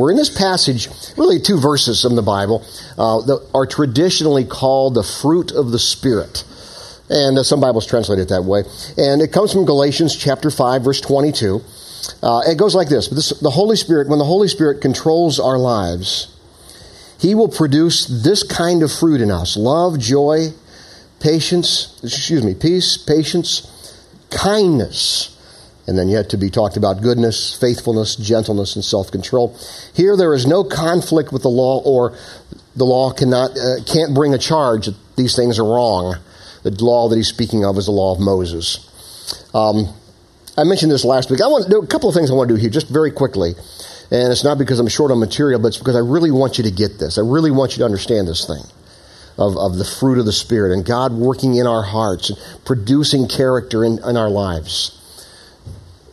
we're in this passage, really two verses from the Bible uh, that are traditionally called the fruit of the Spirit. And uh, some Bibles translate it that way. And it comes from Galatians chapter 5, verse 22. Uh, it goes like this, this The Holy Spirit, when the Holy Spirit controls our lives, He will produce this kind of fruit in us love, joy, patience, excuse me, peace, patience, kindness, and then yet to be talked about goodness, faithfulness, gentleness, and self control. Here there is no conflict with the law, or the law cannot, uh, can't bring a charge that these things are wrong. The law that he's speaking of is the law of Moses. Um, I mentioned this last week. I want to do a couple of things I want to do here, just very quickly. And it's not because I'm short on material, but it's because I really want you to get this. I really want you to understand this thing of, of the fruit of the Spirit and God working in our hearts and producing character in, in our lives.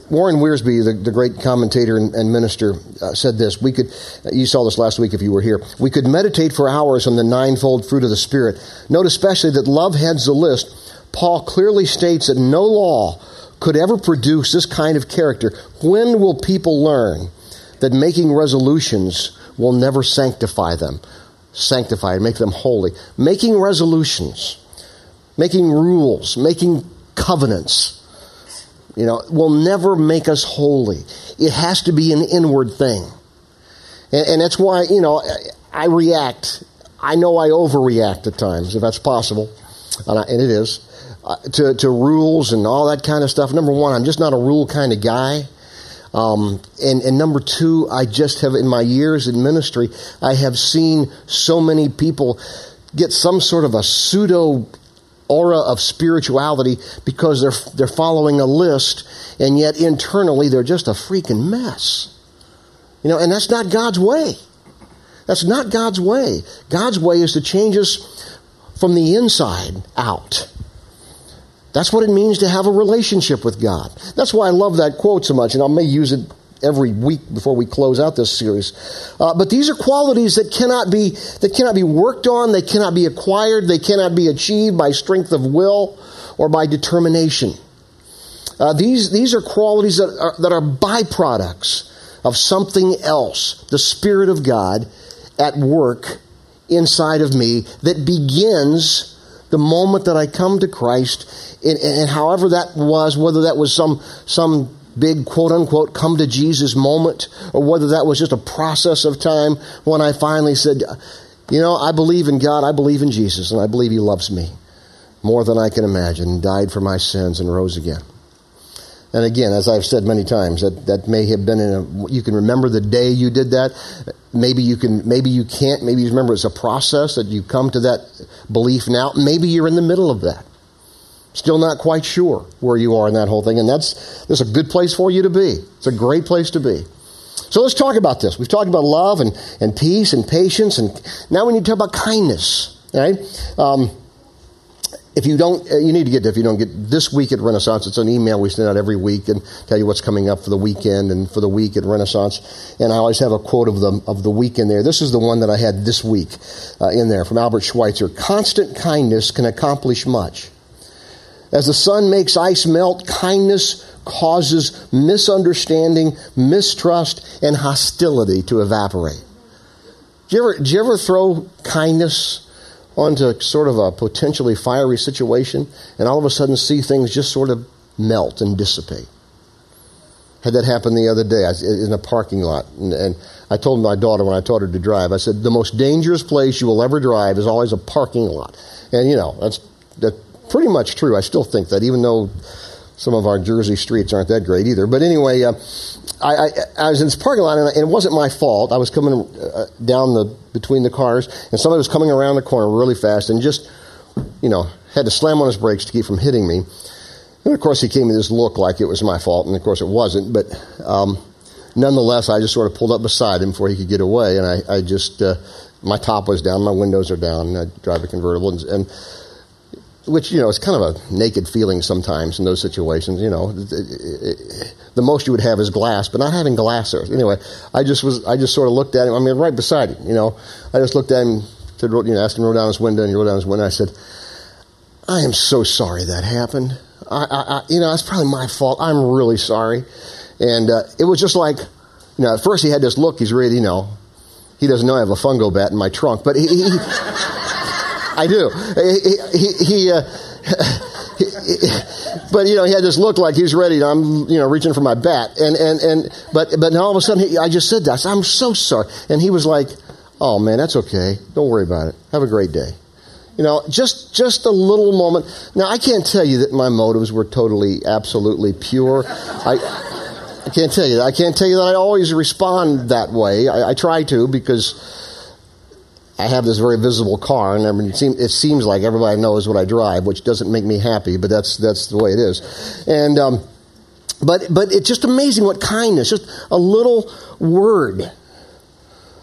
Warren Wiersbe, the, the great commentator and, and minister, uh, said this. We could, uh, you saw this last week if you were here. We could meditate for hours on the ninefold fruit of the Spirit. Note especially that love heads the list. Paul clearly states that no law could ever produce this kind of character. When will people learn that making resolutions will never sanctify them? Sanctify, and make them holy. Making resolutions, making rules, making covenants you know, will never make us holy. It has to be an inward thing. And, and that's why, you know, I react. I know I overreact at times, if that's possible, and, I, and it is, uh, to, to rules and all that kind of stuff. Number one, I'm just not a rule kind of guy. Um, and, and number two, I just have, in my years in ministry, I have seen so many people get some sort of a pseudo aura of spirituality because they're, they're following a list and yet internally they're just a freaking mess. You know, and that's not God's way. That's not God's way. God's way is to change us from the inside out. That's what it means to have a relationship with God. That's why I love that quote so much, and I may use it every week before we close out this series. Uh, but these are qualities that cannot be that cannot be worked on. They cannot be acquired. They cannot be achieved by strength of will or by determination. Uh, these these are qualities that are, that are byproducts of something else, the Spirit of God at work inside of me that begins the moment that I come to Christ, and, and however that was, whether that was some some big quote unquote come to Jesus moment, or whether that was just a process of time when I finally said, you know, I believe in God, I believe in Jesus, and I believe He loves me more than I can imagine, died for my sins and rose again. And again, as I've said many times, that, that may have been in a, you can remember the day you did that. Maybe you can, maybe you can't. Maybe you remember it's a process that you come to that belief now. Maybe you're in the middle of that. Still not quite sure where you are in that whole thing. And that's, that's a good place for you to be. It's a great place to be. So let's talk about this. We've talked about love and, and peace and patience, and now we need to talk about kindness. Right? Um, if you don't, uh, you need to get if you don't get this week at Renaissance. It's an email we send out every week and tell you what's coming up for the weekend and for the week at Renaissance. And I always have a quote of the of the week in there. This is the one that I had this week uh, in there from Albert Schweitzer. Constant kindness can accomplish much. As the sun makes ice melt, kindness causes misunderstanding, mistrust, and hostility to evaporate. Do you ever, do you ever throw kindness onto sort of a potentially fiery situation and all of a sudden see things just sort of melt and dissipate? Had that happen the other day in a parking lot. And, and I told my daughter when I taught her to drive, I said, the most dangerous place you will ever drive is always a parking lot. And, you know, that's, that pretty much true. I still think that, even though some of our Jersey streets aren't that great either. But anyway, uh, I, I, I, was in this parking lot, and it wasn't my fault. I was coming uh, down the between the cars, and somebody was coming around the corner really fast, and just, you know, had to slam on his brakes to keep from hitting me. And of course, he gave me this look like it was my fault, and of course, it wasn't. But um, nonetheless, I just sort of pulled up beside him before he could get away, and I, I just, uh, my top was down, my windows are down, and I drive a convertible, and, and which you know is kind of a naked feeling sometimes in those situations. You know, the most you would have is glass, but not having glass there. Anyway, I just was I just sort of looked at him. I mean, right beside him. You know, I just looked at him. Said, you know, asked him to roll down his window, and he rolled down his window. I said, "I am so sorry that happened. I, I, I you know, it's probably my fault. I'm really sorry." And uh, it was just like you know, at first he had this look, he's ready, you know, he doesn't know I have a fungo bat in my trunk, but he, he I do. He, he, he, uh, but you know, he had this look like he's ready. I'm, you know, reaching for my bat, and and and but but all of a sudden, he, I just said that. I'm so sorry, and he was like, "Oh man, that's okay. Don't worry about it. Have a great day." You know, just just a little moment. Now, I can't tell you that my motives were totally, absolutely pure. I. I can't tell you that. I can't tell you that I always respond that way. I, I try to because I have this very visible car, and I mean, it, seem, it, seems like everybody knows what I drive, which doesn't make me happy, but that's that's the way it is. And um, but but it's just amazing what kindness, just a little word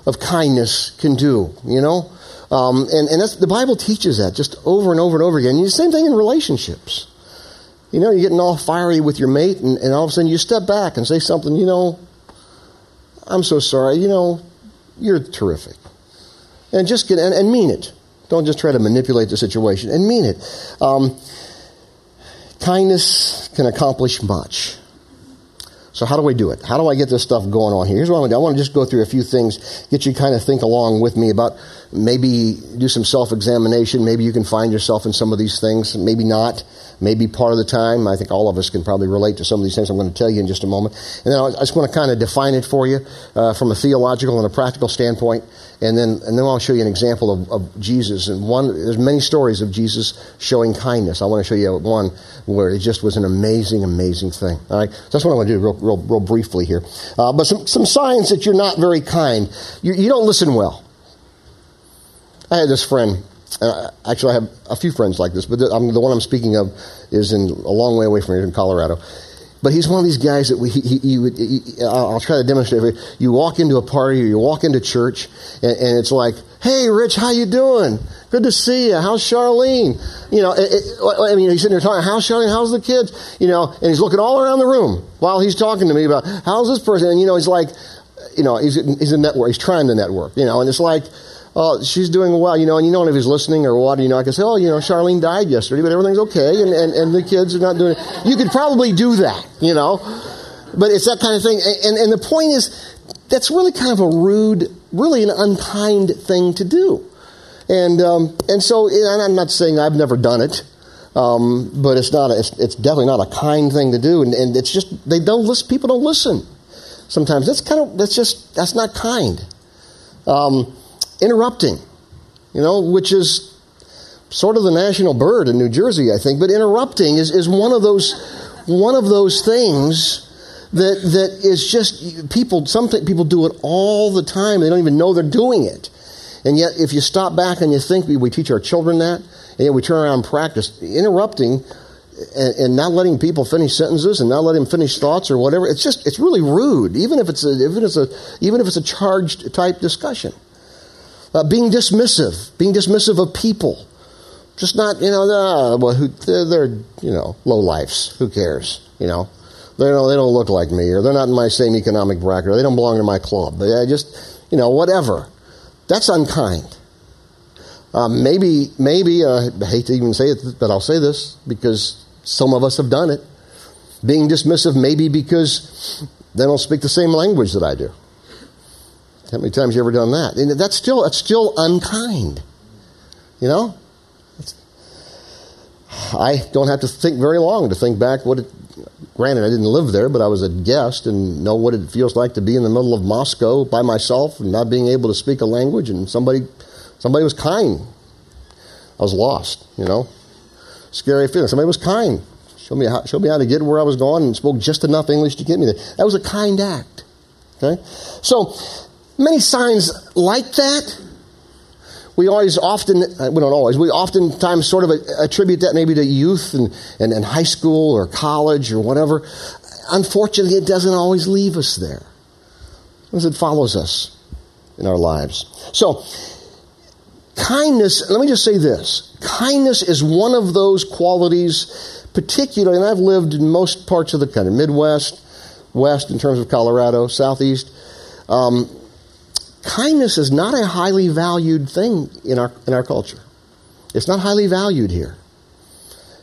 of kindness can do. You know, um, and and the Bible teaches that just over and over and over again. And the same thing in relationships. You know, you're getting all fiery with your mate, and, and all of a sudden you step back and say something. You know, I'm so sorry. You know, you're terrific and just get and, and, mean it. Don't just try to manipulate the situation and mean it. Um, kindness can accomplish much. So how do we do it? How do I get this stuff going on here? Here's what I want to do. I want to just go through a few things, get you kind of think along with me about maybe do some self-examination. Maybe you can find yourself in some of these things. Maybe not. Maybe part of the time. I think all of us can probably relate to some of these things I'm going to tell you in just a moment. And then I just want to kind of define it for you uh, from a theological and a practical standpoint. And then, and then I'll show you an example of, of Jesus. And one, there's many stories of Jesus showing kindness. I want to show you one where it just was an amazing, amazing thing. All right, so that's what I want to do real, real, real briefly here. Uh, but some, some signs that you're not very kind. You, you don't listen well. I had this friend. Uh, actually, I have a few friends like this, but the, the, one I'm speaking of is in a long way away from here in Colorado. But he's one of these guys that we, he, he, he, I'll try to demonstrate. For you. you walk into a party or you walk into church, and, and, it's like, "Hey, Rich, how you doing? Good to see you. How's Charlene? You know, it, it, I mean, he's sitting there talking. How's Charlene? How's the kids? You know, and he's looking all around the room while he's talking to me about how's this person. And you know, he's like, you know, he's he's a network. He's trying to network. You know, and it's like oh, she's doing well, you know, and you know if he's listening or what, you know, I can say, oh, you know, Charlene died yesterday, but everything's okay, and, and, and the kids are not doing it. You could probably do that, you know, but it's that kind of thing. And, and the point is, that's really kind of a rude, really an unkind thing to do. And, um, and so, and I'm not saying I've never done it, um, but it's not, a, it's, it's, definitely not a kind thing to do. And, and it's just, they don't listen, people don't listen sometimes. That's kind of, that's just, that's not kind. Um, interrupting, you know, which is sort of the national bird in New Jersey, I think. But interrupting is, is one of those one of those things that that is just people. Some people do it all the time. They don't even know they're doing it. And yet, if you stop back and you think, we, teach our children that, and yet we turn around and practice interrupting and, and, not letting people finish sentences and not letting them finish thoughts or whatever. It's just it's really rude, even if it's a, even if it's a even if it's a charged type discussion. Uh, being dismissive, being dismissive of people. Just not, you know, well, who, they're, they're, you know, low lifes. Who cares? You know, they don't, they don't look like me, or they're not in my same economic bracket, or they don't belong to my club. But I just, you know, whatever. That's unkind. Uh, maybe, maybe, uh, I hate to even say it, but I'll say this because some of us have done it. Being dismissive, maybe because they don't speak the same language that I do. How many times you ever done that? And that's still that's still unkind. You know? I don't have to think very long to think back what it granted I didn't live there, but I was a guest and know what it feels like to be in the middle of Moscow by myself and not being able to speak a language and somebody somebody was kind. I was lost, you know. Scary feeling. Somebody was kind. Showed me how, showed me how to get where I was going and spoke just enough English to get me there. That was a kind act. Okay? So Many signs like that. We always often, uh, we don't always, we oftentimes sort of attribute that maybe to youth and, and, and high school or college or whatever. Unfortunately, it doesn't always leave us there. Because it follows us in our lives. So, kindness, let me just say this kindness is one of those qualities, particularly, and I've lived in most parts of the country, Midwest, West in terms of Colorado, Southeast. Um, kindness is not a highly valued thing in our, in our culture. It's not highly valued here.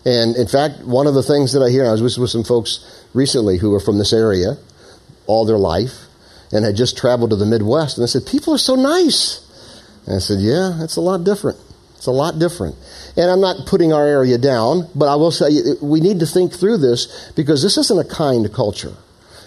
And in fact, one of the things that I hear, I was with, some folks recently who are from this area all their life, and had just traveled to the Midwest. And they said, People are so nice. And I said, Yeah, it's a lot different. It's a lot different. And I'm not putting our area down, but I will say we need to think through this because this isn't a kind culture.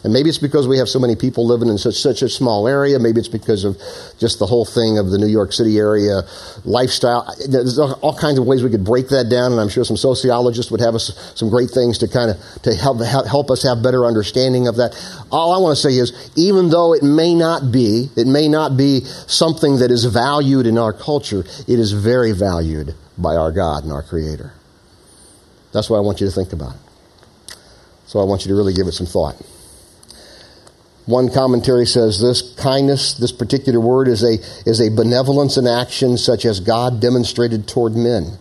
And maybe it's because we have so many people living in such, such a small area. Maybe it's because of just the whole thing of the New York City area lifestyle. There's all kinds of ways we could break that down, and I'm sure some sociologists would have us some great things to kind of to help help us have better understanding of that. All I want to say is, even though it may not be, it may not be something that is valued in our culture, it is very valued by our God and our Creator. That's what I want you to think about. So I want you to really give it some thought. One commentary says this kindness, this particular word, is a, is a benevolence in action such as God demonstrated toward men.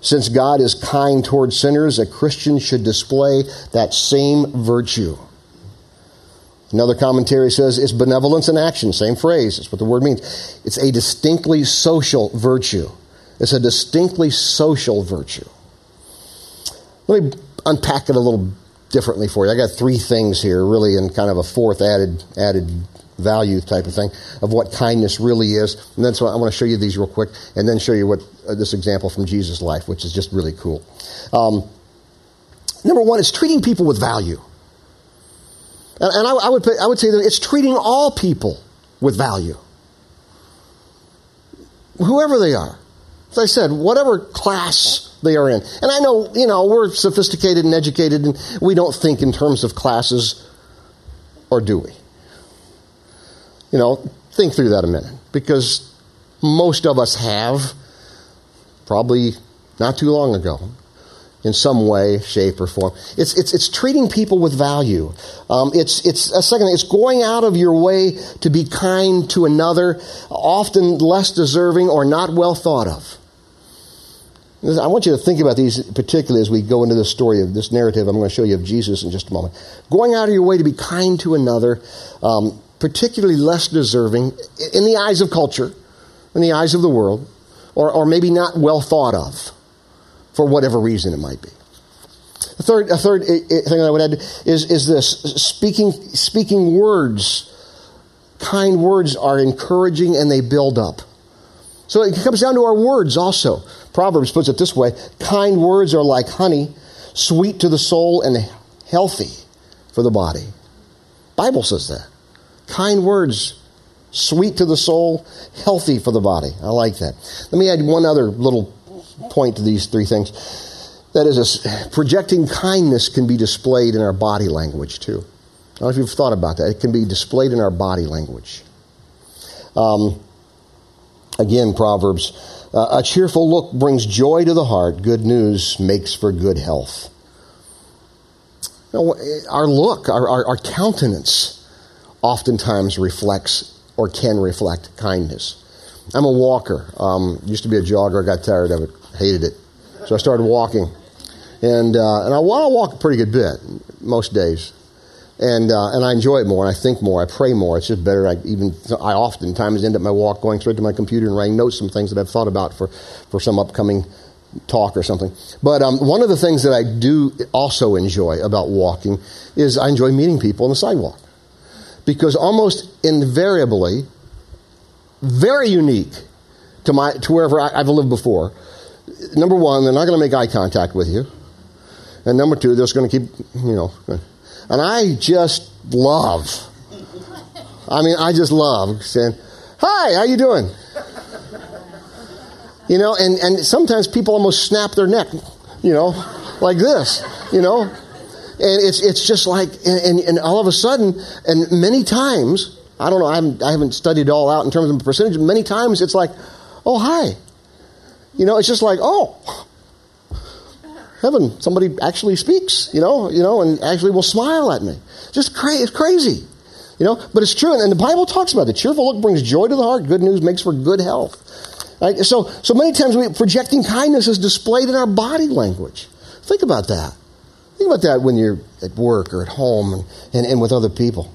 Since God is kind toward sinners, a Christian should display that same virtue. Another commentary says it's benevolence in action, same phrase, that's what the word means. It's a distinctly social virtue. It's a distinctly social virtue. Let me unpack it a little differently for you. I got three things here, really, and kind of a fourth added added value type of thing of what kindness really is. And then so I want to show you these real quick, and then show you what uh, this example from Jesus' life, which is just really cool. Um, number one is treating people with value, and, and I, I, would I would say that it's treating all people with value, whoever they are. As I said, whatever class they are in. And I know, you know, we're sophisticated and educated and we don't think in terms of classes, or do we? You know, think through that a minute because most of us have, probably not too long ago, in some way, shape, or form. It's, it's, it's treating people with value. Um, it's, it's a second, it's going out of your way to be kind to another, often less deserving or not well thought of. I want you to think about these particularly as we go into the story of this narrative I'm going to show you of Jesus in just a moment. Going out of your way to be kind to another, um, particularly less deserving in the eyes of culture, in the eyes of the world, or, or maybe not well thought of for whatever reason it might be. A third, a third thing I would add is, is this speaking, speaking words, kind words are encouraging and they build up. So it comes down to our words also. Proverbs puts it this way kind words are like honey, sweet to the soul and healthy for the body. Bible says that. Kind words, sweet to the soul, healthy for the body. I like that. Let me add one other little point to these three things. That is, projecting kindness can be displayed in our body language too. I don't know if you've thought about that. It can be displayed in our body language. Um, again, Proverbs uh, a cheerful look brings joy to the heart. Good news makes for good health. Our look, our, our, our countenance, oftentimes reflects or can reflect kindness. I'm a walker. Um, used to be a jogger. I got tired of it, hated it. So I started walking. And, uh, and I, well, I walk a pretty good bit most days and uh, and I enjoy it more, and I think more, I pray more. It's just better. I even I oftentimes end up my walk going straight to my computer and writing notes, some things that I've thought about for for some upcoming talk or something. But um, one of the things that I do also enjoy about walking is I enjoy meeting people on the sidewalk because almost invariably, very unique to my to wherever I, I've lived before. Number one, they're not going to make eye contact with you. And number two, they're just going to keep, you know, and I just love, I mean, I just love saying, hi, how you doing? You know, and, and sometimes people almost snap their neck, you know, like this, you know. And it's, it's just like, and, and all of a sudden, and many times, I don't know, I haven't, I haven't studied it all out in terms of percentage, many times it's like, oh, hi. You know, it's just like, oh, heaven, somebody actually speaks, you know, you know, and actually will smile at me. Just cra- it's crazy, you know. But it's true, and the Bible talks about it. cheerful look brings joy to the heart. Good news makes for good health. Right? So, so many times we, projecting kindness is displayed in our body language. Think about that. Think about that when you're at work or at home and, and, and with other people.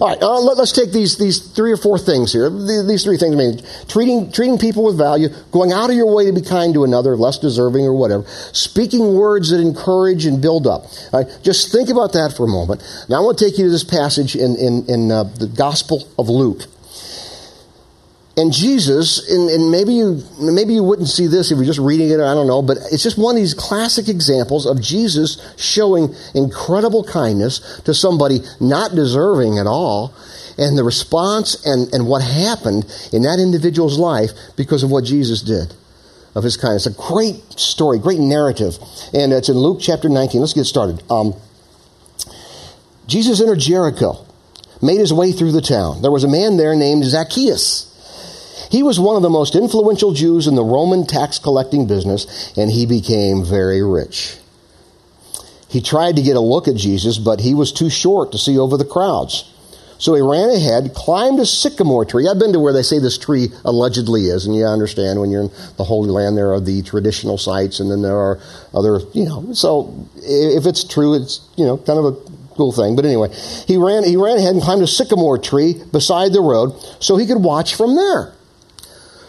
All right, uh, let, us take these, these three or four things here. These three things, I mean, treating, treating people with value, going out of your way to be kind to another, less deserving or whatever, speaking words that encourage and build up. All right, just think about that for a moment. Now, I want to take you to this passage in, in, in uh, the Gospel of Luke. And Jesus, and, and, maybe you maybe you wouldn't see this if you're just reading it, I don't know, but it's just one of these classic examples of Jesus showing incredible kindness to somebody not deserving at all, and the response and, and what happened in that individual's life because of what Jesus did of his kindness. A great story, great narrative. And it's in Luke chapter 19. Let's get started. Um, Jesus entered Jericho, made his way through the town. There was a man there named Zacchaeus. He was one of the most influential Jews in the Roman tax collecting business, and he became very rich. He tried to get a look at Jesus, but he was too short to see over the crowds. So he ran ahead, climbed a sycamore tree. I've been to where they say this tree allegedly is, and you understand when you're in the Holy Land, there are the traditional sites, and then there are other, you know. So if it's true, it's you know kind of a cool thing. But anyway, he ran he ran ahead and climbed a sycamore tree beside the road so he could watch from there.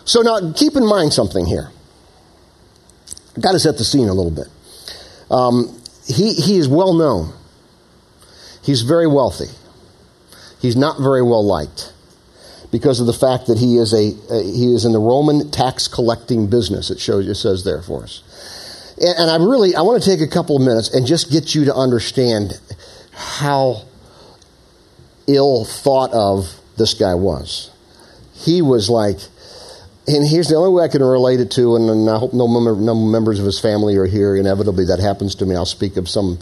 So now keep in mind something here. I've got to set the scene a little bit. Um, he, he is well known. He's very wealthy. He's not very well liked because of the fact that he is a, he is in the Roman tax collecting business. It shows it says there for us. And, and I really I want to take a couple of minutes and just get you to understand how ill thought of this guy was. He was like and here's the only way I can relate it to, and, and I hope no, member, no members of his family are here. Inevitably, that happens to me. I'll speak of some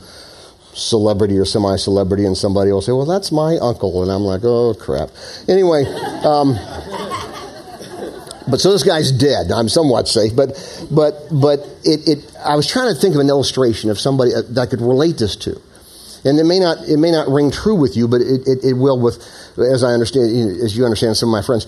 celebrity or semi celebrity, and somebody will say, Well, that's my uncle. And I'm like, Oh, crap. Anyway, um, but so this guy's dead. I'm somewhat safe. But, but, but it, it, I was trying to think of an illustration of somebody that I could relate this to. And it may not, it may not ring true with you, but it, it, it will with, as I understand, as you understand some of my friends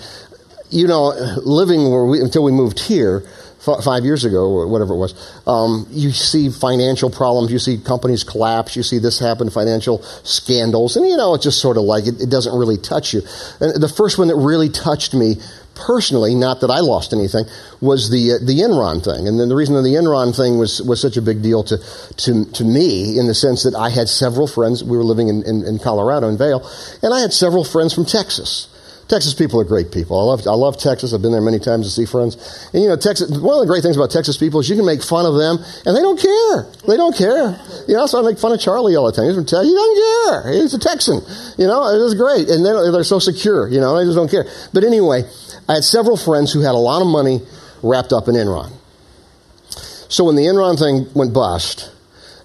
you know, living where we, until we moved here f- five years ago or whatever it was, um, you see financial problems, you see companies collapse, you see this happen, financial scandals, and you know, it's just sort of like it, it doesn't really touch you. And the first one that really touched me personally, not that I lost anything, was the uh, the Enron thing. And then the reason the Enron thing was was such a big deal to to to me in the sense that I had several friends. We were living in, in, in Colorado in Vail, and I had several friends from Texas. Texas people are great people. I love, I love Texas. I've been there many times to see friends. And you know, Texas, one of the great things about Texas people is you can make fun of them and they don't care. They don't care. You know, so I make fun of Charlie all the time. He's from Texas. He doesn't care. He's a Texan. You know, it was great. And they're, they're so secure. You know, they just don't care. But anyway, I had several friends who had a lot of money wrapped up in Enron. So when the Enron thing went bust,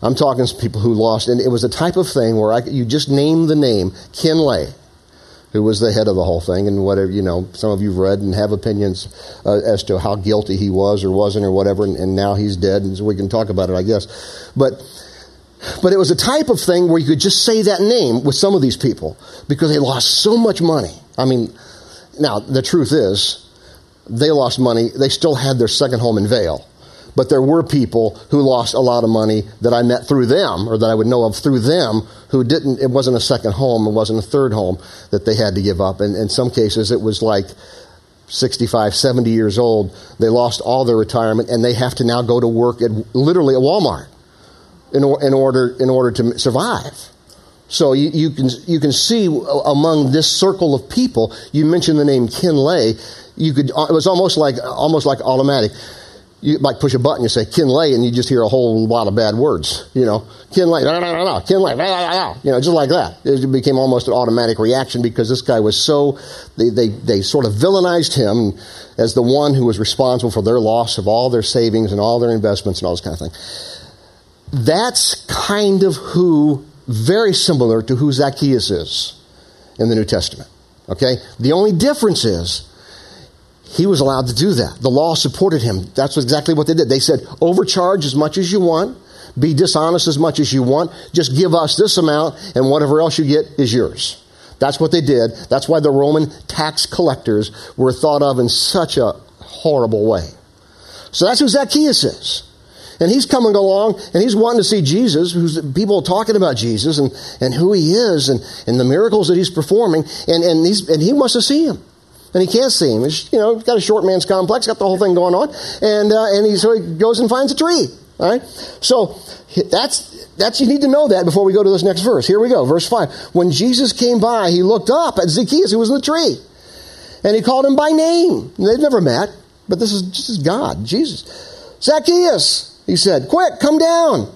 I'm talking to people who lost, and it was a type of thing where I, you just name the name, Ken Lay who was the head of the whole thing, and whatever you know, some of you've read and have opinions uh, as to how guilty he was or wasn't or whatever, and, and, now he's dead, and so we can talk about it, I guess. But but it was a type of thing where you could just say that name with some of these people because they lost so much money. I mean, now the truth is, they lost money. They still had their second home in Vail. But there were people who lost a lot of money that I met through them, or that I would know of through them, who didn't, it wasn't a second home, it wasn't a third home that they had to give up. And in some cases, it was like 65, 70 years old. They lost all their retirement and they have to now go to work at literally at Walmart in, in, order, in order to survive. So you, you, can, you can see among this circle of people, you mentioned the name Ken Lay, you could, it was almost like, almost like automatic you might push a button, you say Ken Lay, and you just hear a whole lot of bad words. You know, Ken Lay, no, no, no, no, Ken Lay, you know, just like that. It became almost an automatic reaction because this guy was so, they, they, they sort of villainized him as the one who was responsible for their loss of all their savings and all their investments and all this kind of thing. That's kind of who, very similar to who Zacchaeus is in the New Testament. Okay? The only difference is, he was allowed to do that. The law supported him. That's exactly what they did. They said, overcharge as much as you want, be dishonest as much as you want, just give us this amount, and whatever else you get is yours. That's what they did. That's why the Roman tax collectors were thought of in such a horrible way. So that's who Zacchaeus is. And he's coming along and he's wanting to see Jesus, who's people talking about Jesus and, and who he is and, and the miracles that he's performing. And, and, he's, and he wants to see him. And he can't see him. He's, you know, got a short man's complex, got the whole thing going on. And, uh, and he, so he goes and finds a tree. All right? So that's, that's, you need to know that before we go to this next verse. Here we go, verse 5. When Jesus came by, he looked up at Zacchaeus, who was in the tree. And he called him by name. They've never met, but this is, this is God, Jesus. Zacchaeus, he said, Quick, come down,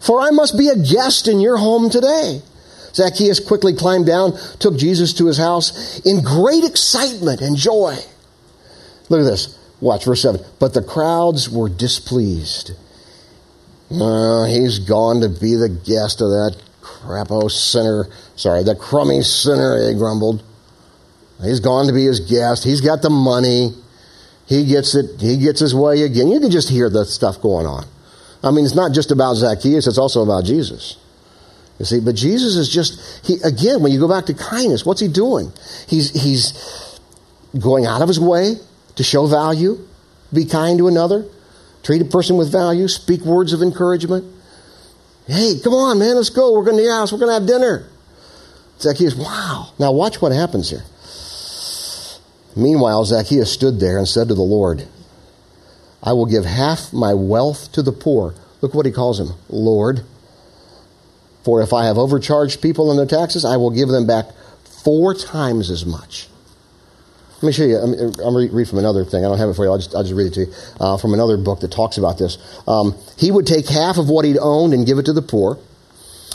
for I must be a guest in your home today. Zacchaeus quickly climbed down, took Jesus to his house in great excitement and joy. Look at this. Watch verse 7. But the crowds were displeased. Uh, he's gone to be the guest of that crappo sinner. Sorry, the crummy sinner, they grumbled. He's gone to be his guest. He's got the money. He gets it. He gets his way again. You can just hear the stuff going on. I mean, it's not just about Zacchaeus, it's also about Jesus. You see, but Jesus is just, he, again, when you go back to kindness, what's he doing? He's, he's going out of his way to show value, be kind to another, treat a person with value, speak words of encouragement. Hey, come on, man, let's go. We're going to your house. We're going to have dinner. Zacchaeus, wow. Now watch what happens here. Meanwhile, Zacchaeus stood there and said to the Lord, I will give half my wealth to the poor. Look what he calls him Lord. For if I have overcharged people on their taxes, I will give them back four times as much. Let me show you. I'm, to read from another thing. I don't have it for you. I'll just, I'll just read it to you uh, from another book that talks about this. Um, he would take half of what he'd owned and give it to the poor.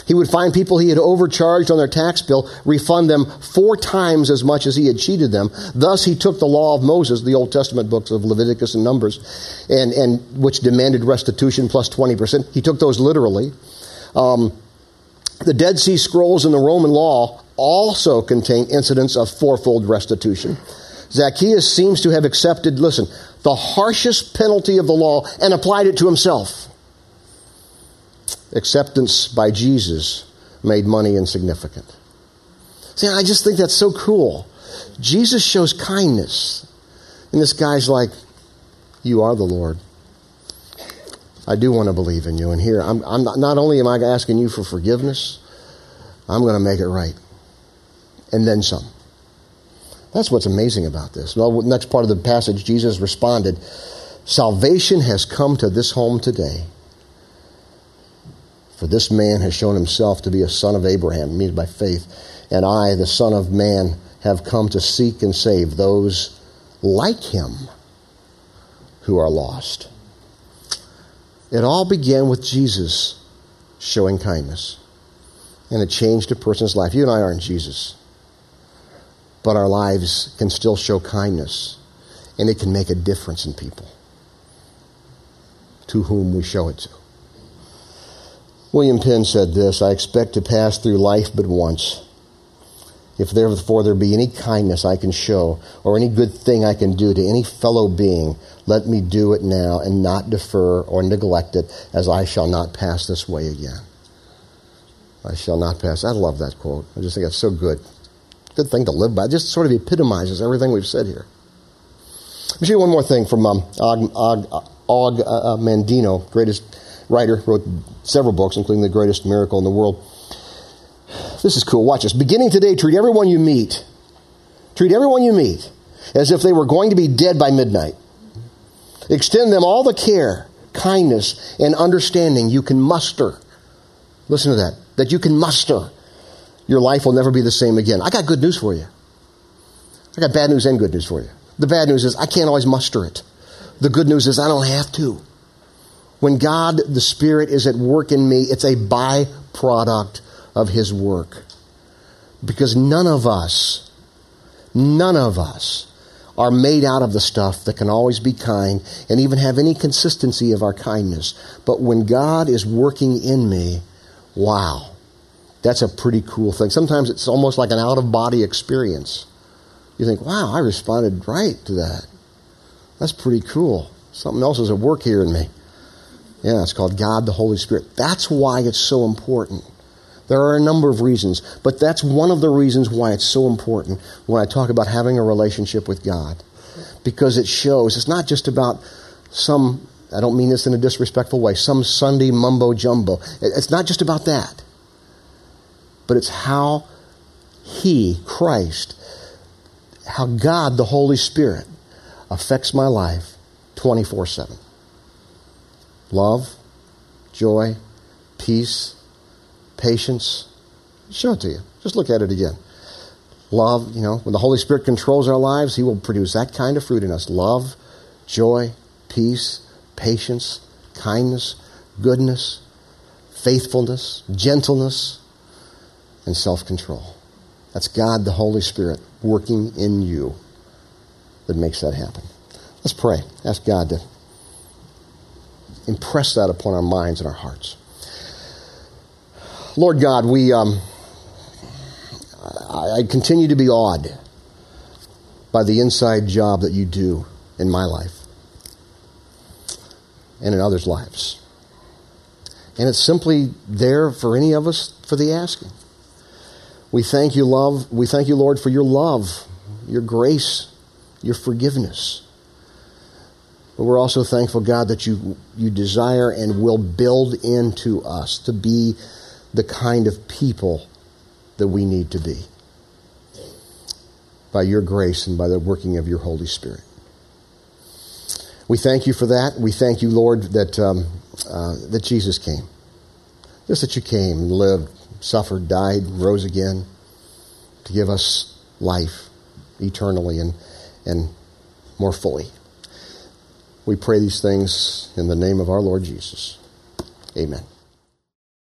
He would find people he had overcharged on their tax bill, refund them four times as much as he had cheated them. Thus, he took the law of Moses, the Old Testament books of Leviticus and Numbers, and, and which demanded restitution plus 20%. He took those literally. Um, the Dead Sea Scrolls and the Roman law also contain incidents of fourfold restitution. Zacchaeus seems to have accepted, listen, the harshest penalty of the law and applied it to himself acceptance by Jesus made money insignificant. See, I just think that's so cool. Jesus shows kindness. And this guy's like, You are the Lord. I do want to believe in you. And here, I'm, I'm not, not only am I asking you for forgiveness, I'm going to make it right. And then some. That's what's amazing about this. Well, next part of the passage, Jesus responded, Salvation has come to this home today for this man has shown himself to be a son of Abraham, means by faith. And I, the Son of Man, have come to seek and save those like him who are lost. It all began with Jesus showing kindness. And it changed a person's life. You and I aren't Jesus. But our lives can still show kindness. And it can make a difference in people to whom we show it to. William Penn said this I expect to pass through life but once. If therefore there be any kindness I can show, or any good thing I can do to any fellow being, let me do it now and not defer or neglect it, as I shall not pass this way again. I shall not pass. I love that quote. I just think it's so good. Good thing to live by. It just sort of epitomizes everything we've said here. Let me show you one more thing from um, Og, Og, Og uh, Mandino, greatest writer, wrote several books, including The Greatest Miracle in the World. This is cool. Watch this. Beginning today, treat everyone you meet, treat everyone you meet as if they were going to be dead by midnight. Extend them all the care, kindness, and understanding you can muster. Listen to that. That you can muster. Your life will never be the same again. I got good news for you. I got bad news and good news for you. The bad news is I can't always muster it. The good news is I don't have to. When God, the Spirit, is at work in me, it's a byproduct of His work. Because none of us, none of us are made out of the stuff that can always be kind and even have any consistency of our kindness. But when God is working in me, wow, that's a pretty cool thing. Sometimes it's almost like an out of body experience. You think, wow, I responded right to that. That's pretty cool. Something else is at work here in me. Yeah, it's called God the Holy Spirit. That's why it's so important. There are a number of reasons, but that's one of the reasons why it's so important when I talk about having a relationship with God. Because it shows it's not just about some I don't mean this in a disrespectful way, some Sunday mumbo jumbo. It's not just about that, but it's how He, Christ, how God, the Holy Spirit, affects my life 24 7. Love, joy, peace, patience. Show it to you. Just look at it again. Love, you know, when the Holy Spirit controls our lives, He will produce that kind of fruit in us love, joy, peace, patience, kindness, goodness, faithfulness, gentleness, and self control. That's God, the Holy Spirit, working in you that makes that happen. Let's pray. Ask God to impress that upon our minds and our hearts. Lord God, we, um, I, I continue to be awed by the inside job that you do in my life and in others' lives. And it's simply there for any of us for the asking. We thank you, love. We thank you, Lord, for your love, your grace, your forgiveness. But we're also thankful, God, that you, you desire and will build into us to be the kind of people that we need to be by your grace and by the working of your Holy Spirit. We thank you for that. We thank you, Lord, that, um, uh, that Jesus came. Just that you came lived, suffered, died, rose again to give us life eternally and, and more fully. We pray these things in the name of our Lord Jesus. Amen.